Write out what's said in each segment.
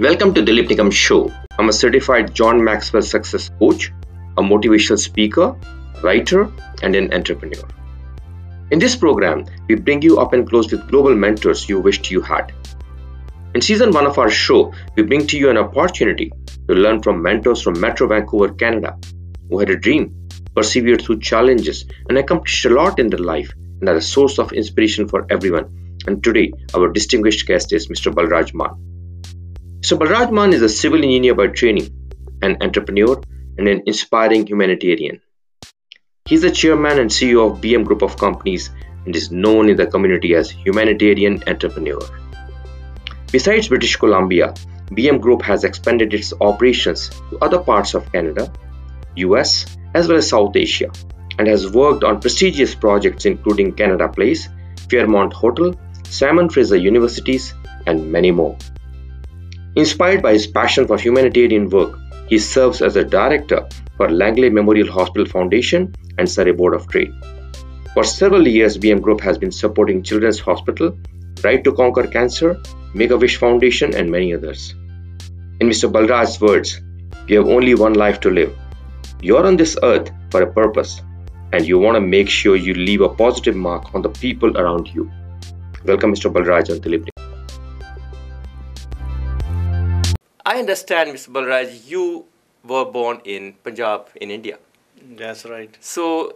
Welcome to Dileepp Niggamm Show. I'm a certified John Maxwell success coach, a motivational speaker, writer, and an entrepreneur. In this program, we bring you up and close with global mentors you wished you had. In season one of our show, we bring to you an opportunity to learn from mentors from Metro Vancouver, Canada, who had a dream, persevered through challenges, and accomplished a lot in their life and are a source of inspiration for everyone. And today, our distinguished guest is Mr. Balraj Mann. Mr. Balraj is a civil engineer by training, an entrepreneur, and an inspiring humanitarian. He is the chairman and CEO of BM Group of Companies and is known in the community as humanitarian entrepreneur. Besides British Columbia, BM Group has expanded its operations to other parts of Canada, US, as well as South Asia, and has worked on prestigious projects including Canada Place, Fairmont Hotel, Simon Fraser Universities, and many more. Inspired by his passion for humanitarian work, he serves as a director for Langley Memorial Hospital Foundation and Surrey Board of Trade. For several years, BM Group has been supporting Children's Hospital, Ride to Conquer Cancer, Make a Wish Foundation, and many others. In Mr. Balraj's words, you have only one life to live. You're on this earth for a purpose, and you want to make sure you leave a positive mark on the people around you. Welcome, Mr. Balraj and Dileepp. I understand, Mr. Balraj, you were born in Punjab in India. That's right. So,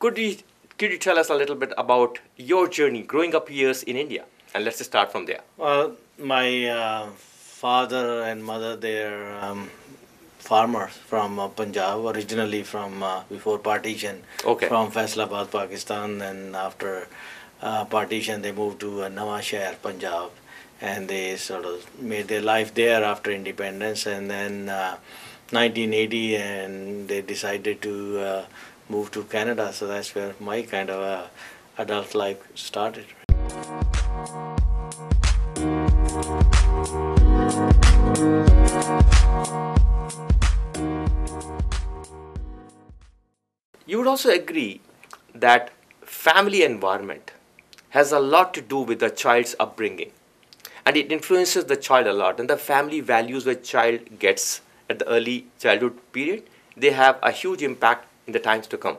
could you could you tell us a little bit about your journey growing up years in India? And let's just start from there. Well, my uh, father and mother, they're um, farmers from uh, Punjab, originally from uh, before partition, Okay. from Faisalabad, Pakistan, and after uh, partition, they moved to uh, Nawashahar, Punjab, and they sort of made their life there after independence, and then uh, 1980, and they decided to uh, move to Canada. So that's where my kind of uh, adult life started. You would also agree that family environment has a lot to do with the child's upbringing and it influences the child a lot and the family values the child gets at the early childhood period they have a huge impact in the times to come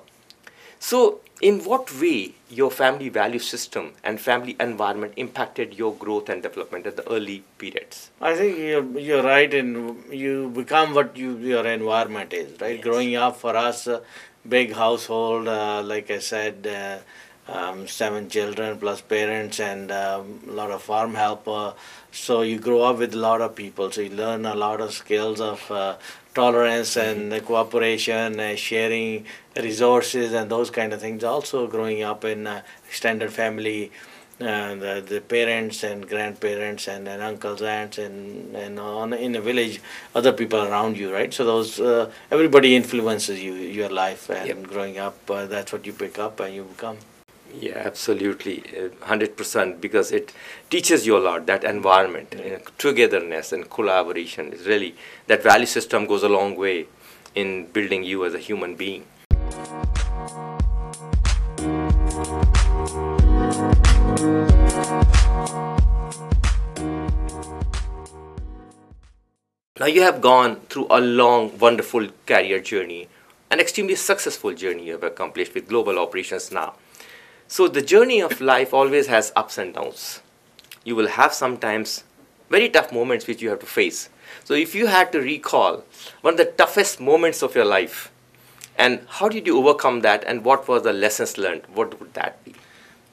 so in what way your family value system and family environment impacted your growth and development at the early periods I think you're, you're right, and you become what you, your environment is, right? Yes. Growing up for us, uh, big household, uh, like I said, uh, um, seven children plus parents and um, a lot of farm help. Uh, so you grow up with a lot of people, so you learn a lot of skills of uh, tolerance and uh, cooperation, uh, sharing resources, and those kind of things. Also, growing up in a extended family uh, the, the parents and grandparents and, and uncles aunts and and on in the village other people around you right so those uh, everybody influences you your life and Yep. growing up uh, that's what you pick up and you become Yeah, absolutely, uh, hundred percent. Because it teaches you a lot. That environment, you know, togetherness, and collaboration is really that value system goes a long way in building you as a human being. Now you have gone through a long, wonderful career journey, an extremely successful journey you have accomplished with global operations now. So the journey of life always has ups and downs. You will have sometimes very tough moments which you have to face. So if you had to recall one of the toughest moments of your life, and how did you overcome that, and what were the lessons learned? What would that be?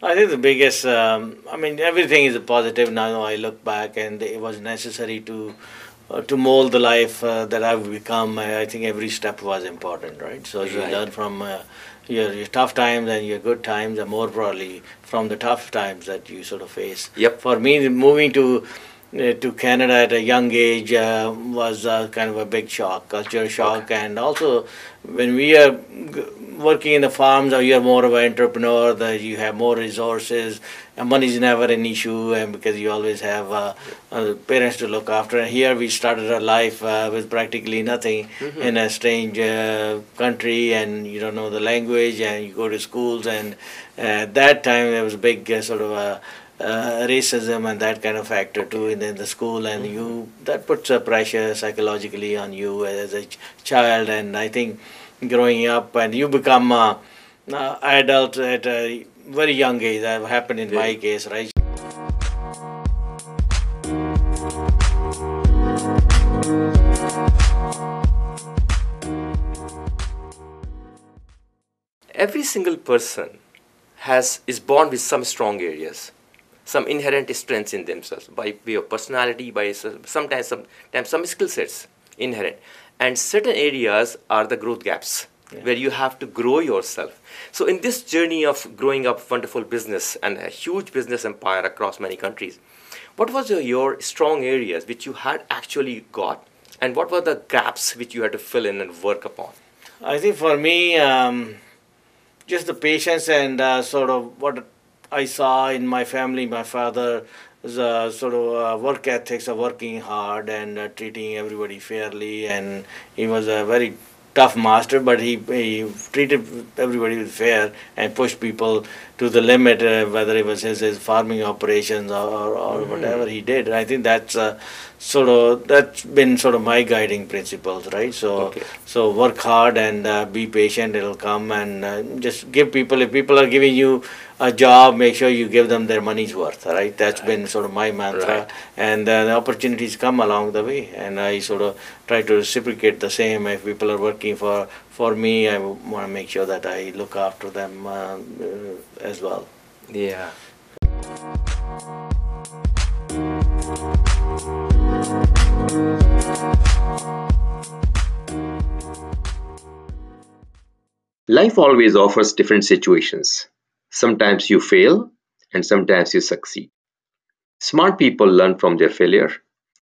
I think the biggest, um, I mean, everything is a positive now. I look back and it was necessary to uh, to mold the life uh, that I've become. I, I think every step was important, right? So you learn from uh, your, your tough times and your good times, and more probably from the tough times that you sort of face. Yep. For me, moving to to Canada at a young age uh, was uh, kind of a big shock, culture shock, and also when we are g- working in the farms, or you're more of an entrepreneur, that you have more resources, and money is never an issue, and because you always have uh, uh, parents to look after. And here we started our life uh, with practically nothing in a strange uh, country, and you don't know the language, and you go to schools, and uh, at that time there was a big uh, sort of a uh, racism and that kind of factor too in, in the school, and Mm-hmm. you that puts a pressure psychologically on you as a ch- child. And I think growing up and you become a, uh adult at a very young age. That happened in my case, right? every single person has is born with some strong areas some inherent strengths in themselves by way of personality by sometimes sometimes some skill sets inherent. And certain areas are the growth gaps where you have to grow yourself. So in this journey of growing up wonderful business and a huge business empire across many countries what was your, your strong areas which you had actually got and what were the gaps which you had to fill in and work upon? I think for me, um, just the patience and uh, sort of what I saw in my family, my father was uh, sort of uh, work ethics of working hard and uh, treating everybody fairly, and he was a very tough master, but he, he treated everybody with fair and pushed people to the limit, uh, whether it was his, his farming operations or, or, or whatever he did. I think that's uh, sort of that's been sort of my guiding principles, right? So Okay. so work hard and uh, be patient. It'll come and uh, just give people. If people are giving you a job, make sure you give them their money's worth. Right? That's been sort of my mantra. Right. And uh, the opportunities come along the way, and I sort of try to reciprocate the same. If people are working for for me, I want to make sure that I look after them uh, as well. yeah Life always offers different situations. Sometimes you fail and sometimes you succeed. Smart people learn from their failure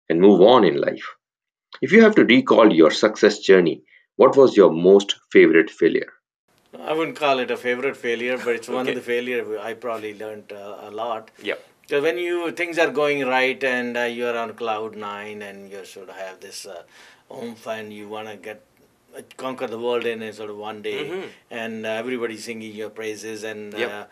and move on in life. If you have to recall your success journey, what was your most favorite failure? I wouldn't call it a favorite failure, but it's one Okay. of the failure I probably learned uh, a lot. yep So when you things are going right and uh, you're on cloud nine and you sort of have this uh, oomph and you want to get uh, conquer the world in a sort of one day Mhm. and uh, everybody's singing your praises and Yep. uh,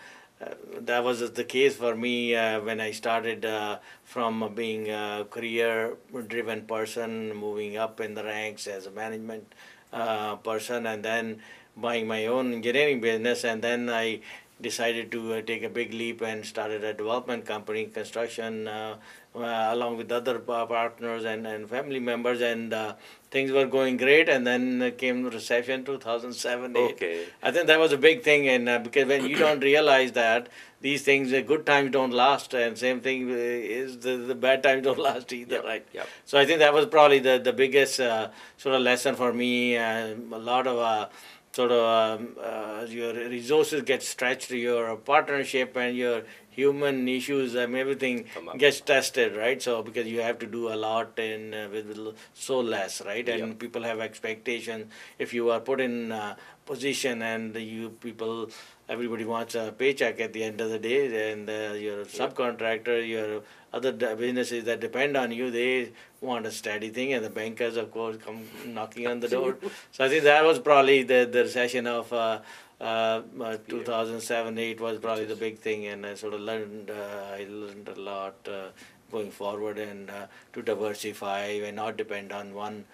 uh, that was the case for me uh, when I started uh, from being a career driven person moving up in the ranks as a management uh, person and then buying my own engineering business and then I decided to uh, take a big leap and started a development company, construction, uh, uh, along with other partners and, and family members, and uh, things were going great. And then came the recession, 2007 8. Okay. I think that was a big thing, and uh, because when you don't realize that these things, uh, good times don't last, and same thing is the, the bad times don't last either, Yep, right? yep. So I think that was probably the the biggest uh, sort of lesson for me. A lot of uh, sort of um, uh, your resources get stretched, your partnership and your human issues, and everything gets tested, right? So because you have to do a lot in uh, with, with so less, right? And Yep. people have expectation. If you are put in uh, position and you people, everybody wants a paycheck at the end of the day, and uh, your subcontractor, your other businesses that depend on you, they want a steady thing, and the bankers, of course, come knocking on the door. So I think that was probably the the recession of. Uh, uh, uh, 2007 8 was probably the big thing and i sort of learned uh, i learned a lot uh, going forward and uh, to diversify and not depend on one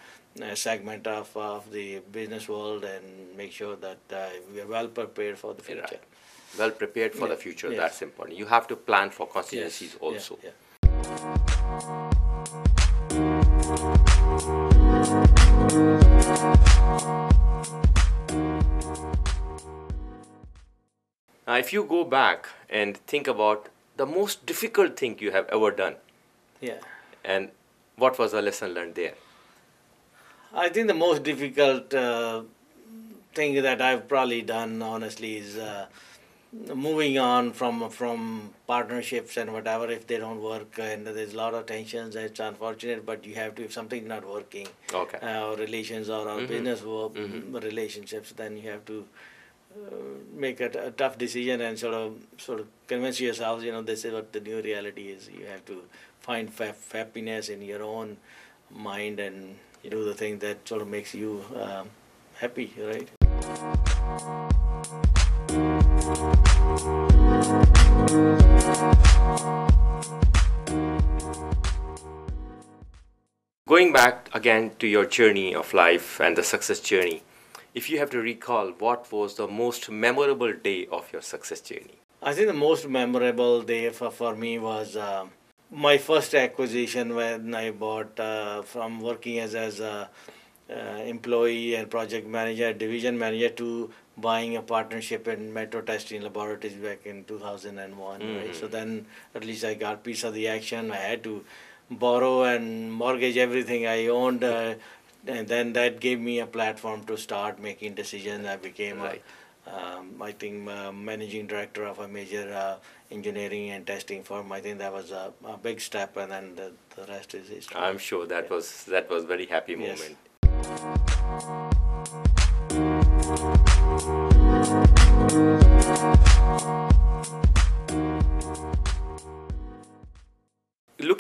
segment of, of the business world and make sure that uh, we are well prepared for the future well prepared for the future yes. that's important you have to plan for Yes, contingencies yeah, also yeah. Now if you go back and think about the most difficult thing you have ever done yeah. and what was the lesson learned there? I think the most difficult uh, thing that I've probably done, honestly, is uh, moving on from from partnerships and whatever if they don't work, and there's a lot of tensions. It's unfortunate, but you have to if something's not working, okay uh, or relations or, or Mhm. business work, Mhm. relationships, then you have to uh, make a, t- a tough decision and sort of sort of convince yourself, you know, this is what the new reality is. You have to find fa- happiness in your own mind and do the thing that sort of makes you um, happy, right? Going back again to your journey of life and the success journey, if you have to recall what was the most memorable day of your success journey? I think the most memorable day for, for me was uh, my first acquisition when I bought uh, from working as, as a uh, employee and project manager, division manager to buying a partnership in Metro Testing Laboratories back in 2001. Mm-hmm. Right? So then at least I got piece of the action. I had to borrow and mortgage everything I owned. Uh, and then that gave me a platform to start making decisions. I became, right. a, um, I think, uh, managing director of a major uh, engineering and testing firm. I think that was a, a big step, and then the, the rest is history. I'm sure that yeah. was that was very happy moment.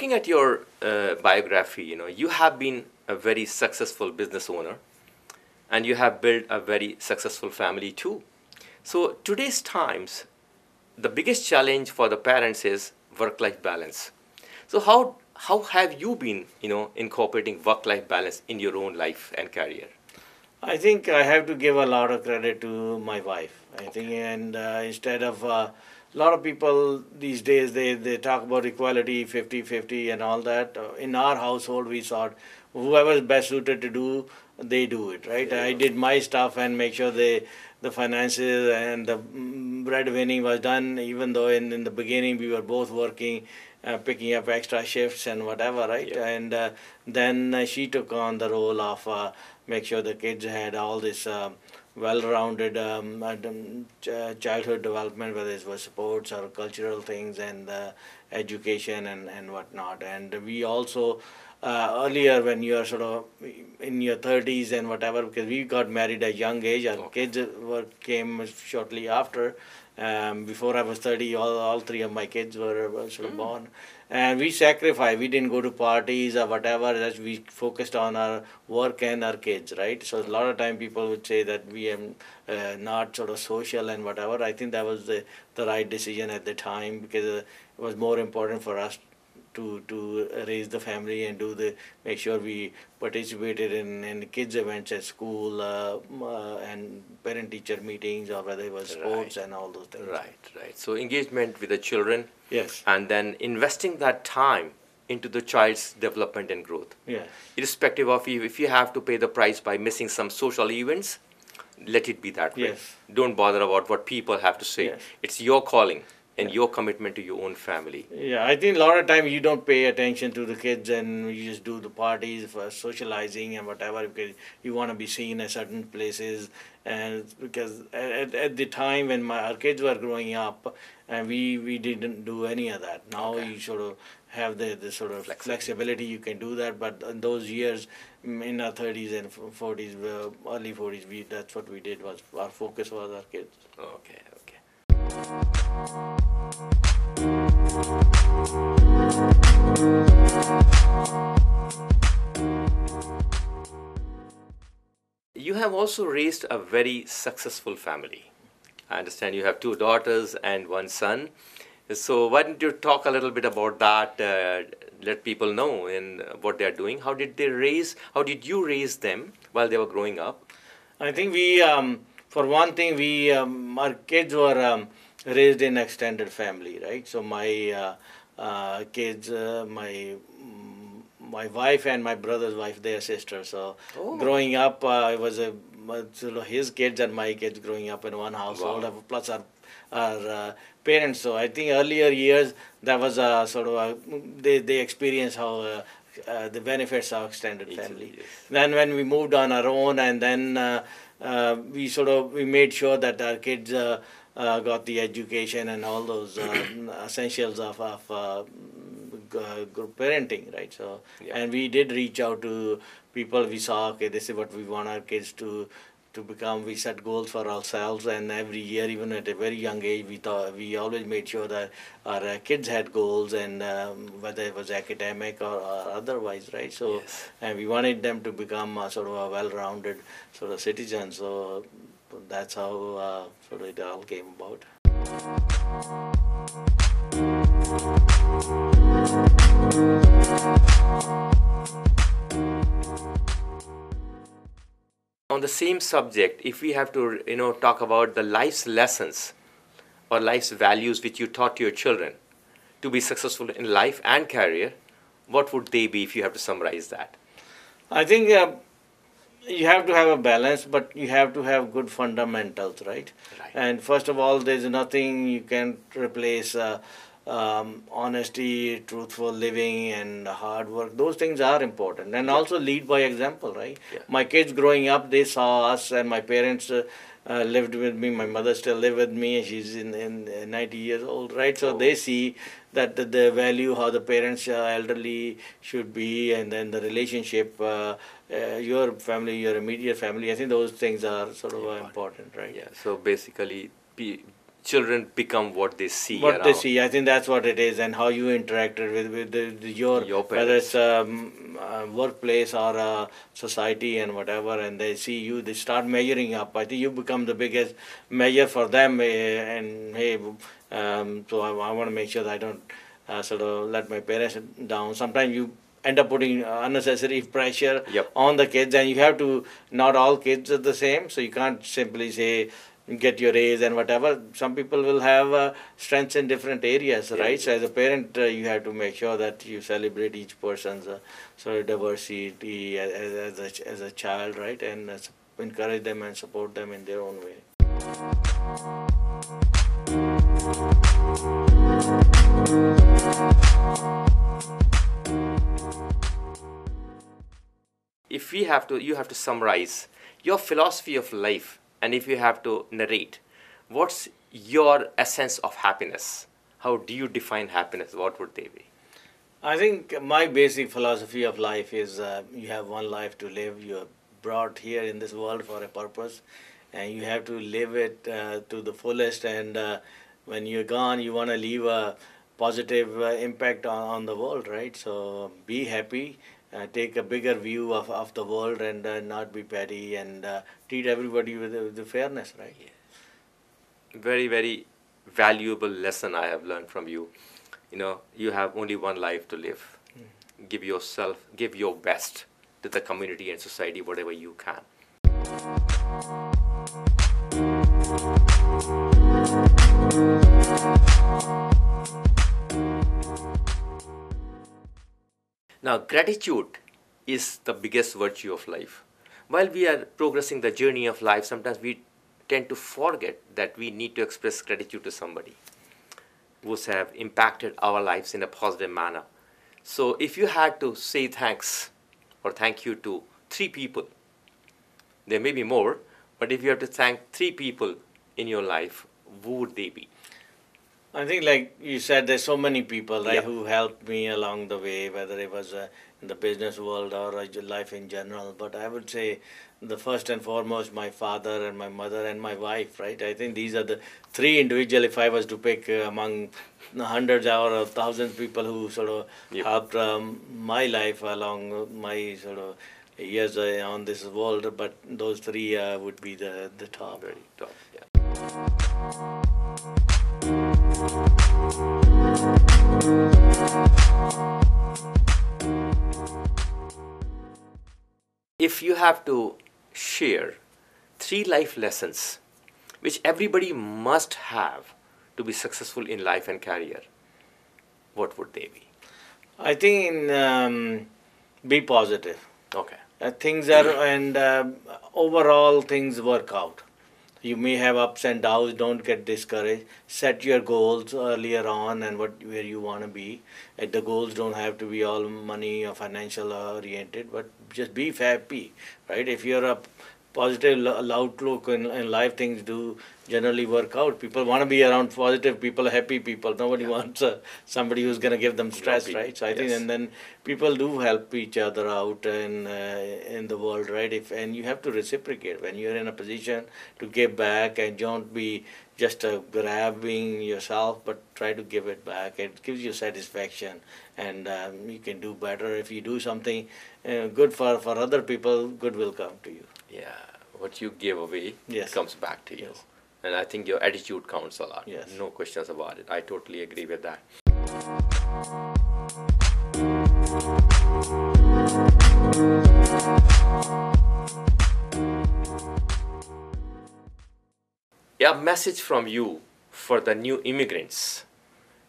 Looking at your uh, biography, you know, you have been a very successful business owner and you have built a very successful family too. So today's times, the biggest challenge for the parents is work-life balance. So how how have you been, you know, incorporating work-life balance in your own life and career? I think I have to give a lot of credit to my wife. I okay. think, and uh, instead of uh, a lot of people these days, they, they talk about equality, 50 50, and all that. Uh, in our household, we thought whoever is best suited to do, they do it, right? Yeah. I did my stuff and make sure they the finances and the mm, breadwinning was done, even though in, in the beginning we were both working uh, picking up extra shifts and whatever, right? Yeah. And uh, then uh, she took on the role of uh, make sure the kids had all this um, well-rounded um, um childhood development, whether it was sports or cultural things and uh, education and, and whatnot. And we also uh, earlier when you are sort of in your 30s and whatever because we got married at young age our okay. kids were came shortly after um, before I was 30, all, all three of my kids were, were sort of mm. born. And we sacrificed. We didn't go to parties or whatever. Just we focused on our work and our kids, right? So a lot of time people would say that we are uh, not sort of social and whatever. I think that was the, the right decision at the time because uh, it was more important for us to to raise the family and do the make sure we participated in, in kids events at school uh, uh, and parent teacher meetings or whether it was sports right. and all those things. Right right. So engagement with the children. Yes. And then investing that time into the child's development and growth. Yeah irrespective of if, if you have to pay the price by missing some social events let it be that way. Yes. don't bother about what people have to say. Yes. it's your calling and your commitment to your own family. Yeah, I think a lot of times you don't pay attention to the kids and you just do the parties for socializing and whatever because you want to be seen at certain places. And because at, at the time when my, our kids were growing up, and we, we didn't do any of that. Now okay. you sort of have the, the sort of flexibility. flexibility, you can do that. But in those years, mm, in our 30s and 40s, early 40s, we that's what we did was our focus was our kids. Okay, you have also raised a very successful family. I understand you have two daughters and one son. So why don't you talk a little bit about that? Uh, let people know in what they are doing. How did they raise? How did you raise them while they were growing up? I think we, um, for one thing, we um, our kids were um, raised in extended family, right? So my uh, uh, kids, uh, my mm, my wife and my brother's wife, they are sisters. So oh. growing up, uh, it was a his kids and my kids growing up in one household, wow. plus our our uh, parents. So I think earlier years that was a sort of a, they they experienced how. Uh, uh, the benefits of extended family. Yes. Then when we moved on our own, and then uh, uh, we sort of we made sure that our kids uh, got the education and all those uh, essentials of, of uh, group parenting, right? So, yeah. and we did reach out to people. We saw, okay, this is what we want our kids to to become. We set goals for ourselves, and every year, even at a very young age, we thought we always made sure that our uh, kids had goals, and um, whether it was academic or, or otherwise, right? So, yes. and we wanted them to become sort of a well-rounded sort of citizen. So that's how uh, sort of it all came about. on the same subject if we have to you know talk about the life's lessons or life's values which you taught your children to be successful in life and career what would they be if you have to summarize that I think uh, you have to have a balance, but you have to have good fundamentals, right? Right. And first of all, there's nothing you can replace uh, um, honesty, truthful living, and hard work. Those things are important, and also lead by example, right? Yeah. My kids growing up, they saw us, and my parents. Uh, uh, lived with me. My mother still live with me. She's in, in uh, 90 years old, right? So Oh. they see that the, the value how the parents uh, elderly should be, and then the relationship, uh, uh, your family, your immediate family. I think those things are sort of uh, important, right? yeah so basically children become what they see What they see, I think that's what it is, and how you interacted with with the, the, your, Your whether it's um, uh, workplace or uh, society and whatever, and they see you, they start measuring up. I think you become the biggest measure for them, uh, and hey, um, so I, I want to make sure that I don't uh, sort of let my parents down. Sometimes you end up putting unnecessary pressure Yep. on the kids, and you have to. Not all kids are the same, so you can't simply say get your A's and whatever. Some people will have uh, strengths in different areas, right? So as a parent, uh, you have to make sure that you celebrate each person's uh, sort of diversity as, as, a, as a child, right? And uh, encourage them and support them in their own way. if we have to you have to summarize your philosophy of life and if you have to narrate what's your essence of happiness how do you define happiness what would they be I think my basic philosophy of life is uh, you have one life to live. You're brought here in this world for a purpose, and you have to live it uh, to the fullest. And uh, when you're gone, you want to leave a positive uh, impact on, on the world, right? So be happy, uh, take a bigger view of, of the world, and uh, not be petty, and uh, treat everybody with, with the fairness, right? very very valuable lesson i have learned from you. You know you have only one life to live. Give yourself give your best to the community and society whatever you can Now, gratitude is the biggest virtue of life. While we are progressing the journey of life, sometimes we tend to forget that we need to express gratitude to somebody who have impacted our lives in a positive manner. So, if you had to say thanks or thank you to three people, there may be more, but if you have to thank three people in your life, who would they be? I think, like you said, there's so many people right, Yeah. who helped me along the way, whether it was uh, in the business world or uh, life in general. But I would say the first and foremost, my father and my mother and my wife, right? I think these are the three individual. If I was to pick uh, among hundreds or thousands of people who sort of Yep. helped um, my life along my sort of years uh, on this world, but those three uh, would be the the top. Very top. Yeah. If you have to share three life lessons which everybody must have to be successful in life and career, what would they be? I think in, um, be positive. Okay. Uh, things are and uh, overall things work out you may have ups and downs don't get discouraged. Set your goals earlier on and what where you want to be. And the goals don't have to be all money or financial oriented but just be happy right? If you're a positive outlook in, in life things do generally work out. People want to be around positive people happy people. Nobody wants uh, somebody who's going to give them stress right? So i think and then people do help each other out in uh, in the world right? If and you have to reciprocate. When you're in a position to give back and don't be just uh, grabbing yourself but try to give it back it gives you satisfaction and um, you can do better. If you do something uh, good for for other people good will come to you yeah what you give away yes. comes back to you yes. and i think your attitude counts a lot yes. no questions about it i totally agree with that yeah message from you for the new immigrants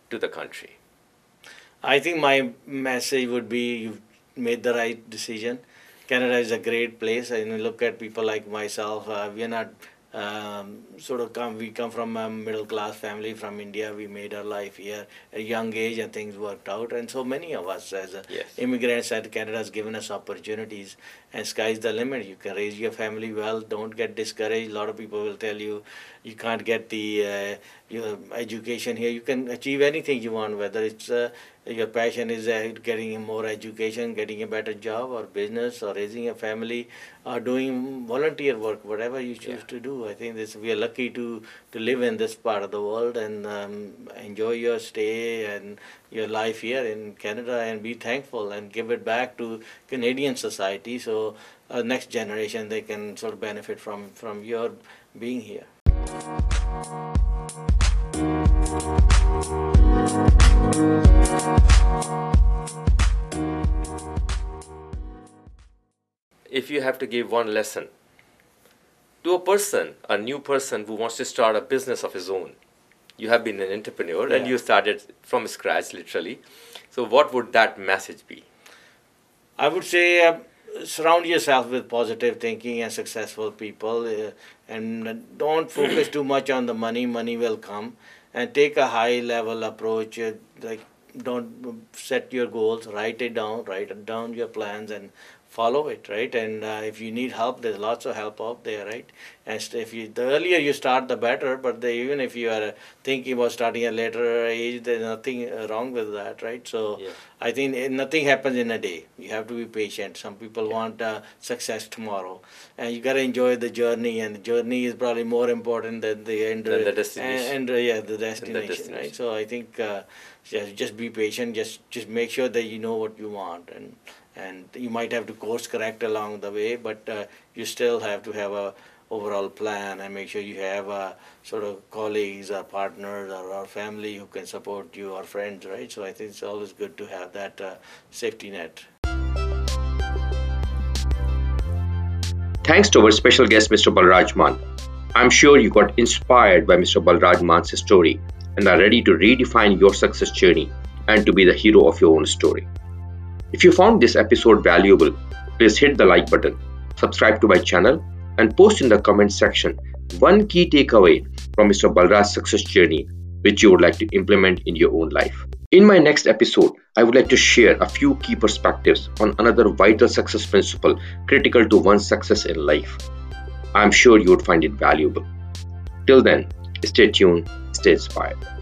to the country i think my message would be you've made the right decision Canada is a great place, and look at people like myself. Uh, we are not um, sort of come we come from a middle class family from India. We made our life here at a young age, and things worked out. And so many of us as yes. immigrants at Canada has given us opportunities, and sky's the limit. You can raise your family well. Don't get discouraged. A lot of people will tell you you can't get the uh, your education here. You can achieve anything you want, whether it's uh, your passion is getting more education, getting a better job or business or raising a family or doing volunteer work, whatever you choose yeah. to do. I think this we are lucky to, to live in this part of the world and um, enjoy your stay and your life here in Canada and be thankful and give it back to Canadian society so uh, next generation they can sort of benefit from, from your being here. If you have to give one lesson to a person, a new person who wants to start a business of his own, you have been an entrepreneur yeah. and you started from scratch literally. So, what would that message be? I would say uh, surround yourself with positive thinking and successful people uh, and don't focus too much on the money money will come and take a high level approach uh, like don't set your goals write it down write down your plans and follow it, right? And uh, if you need help, there's lots of help out there, right? And if you the earlier you start, the better. But the, even if you are thinking about starting at later age, there's nothing uh, wrong with that, right? So yeah. I think eh, nothing happens in a day. You have to be patient. Some people yeah. want uh, success tomorrow, and you gotta enjoy the journey. And the journey is probably more important than the end. Than the destination. And, and yeah, the destination, the destination, right? So I think uh, just just be patient. Just just make sure that you know what you want and and you might have to course correct along the way, but uh, you still have to have a overall plan and make sure you have uh, sort of colleagues or partners or, or family who can support you or friends, right? So I think it's always good to have that uh, safety net. Thanks to our special guest, Mr. Balraj Mann. I'm sure you got inspired by Mr. Balraj Mann's story and are ready to redefine your success journey and to be the hero of your own story. If you found this episode valuable, please hit the like button, subscribe to my channel, and post in the comment section one key takeaway from Mr. Balraj's success journey which you would like to implement in your own life. In my next episode, I would like to share a few key perspectives on another vital success principle critical to one's success in life. I am sure you would find it valuable. Till then, stay tuned, stay inspired.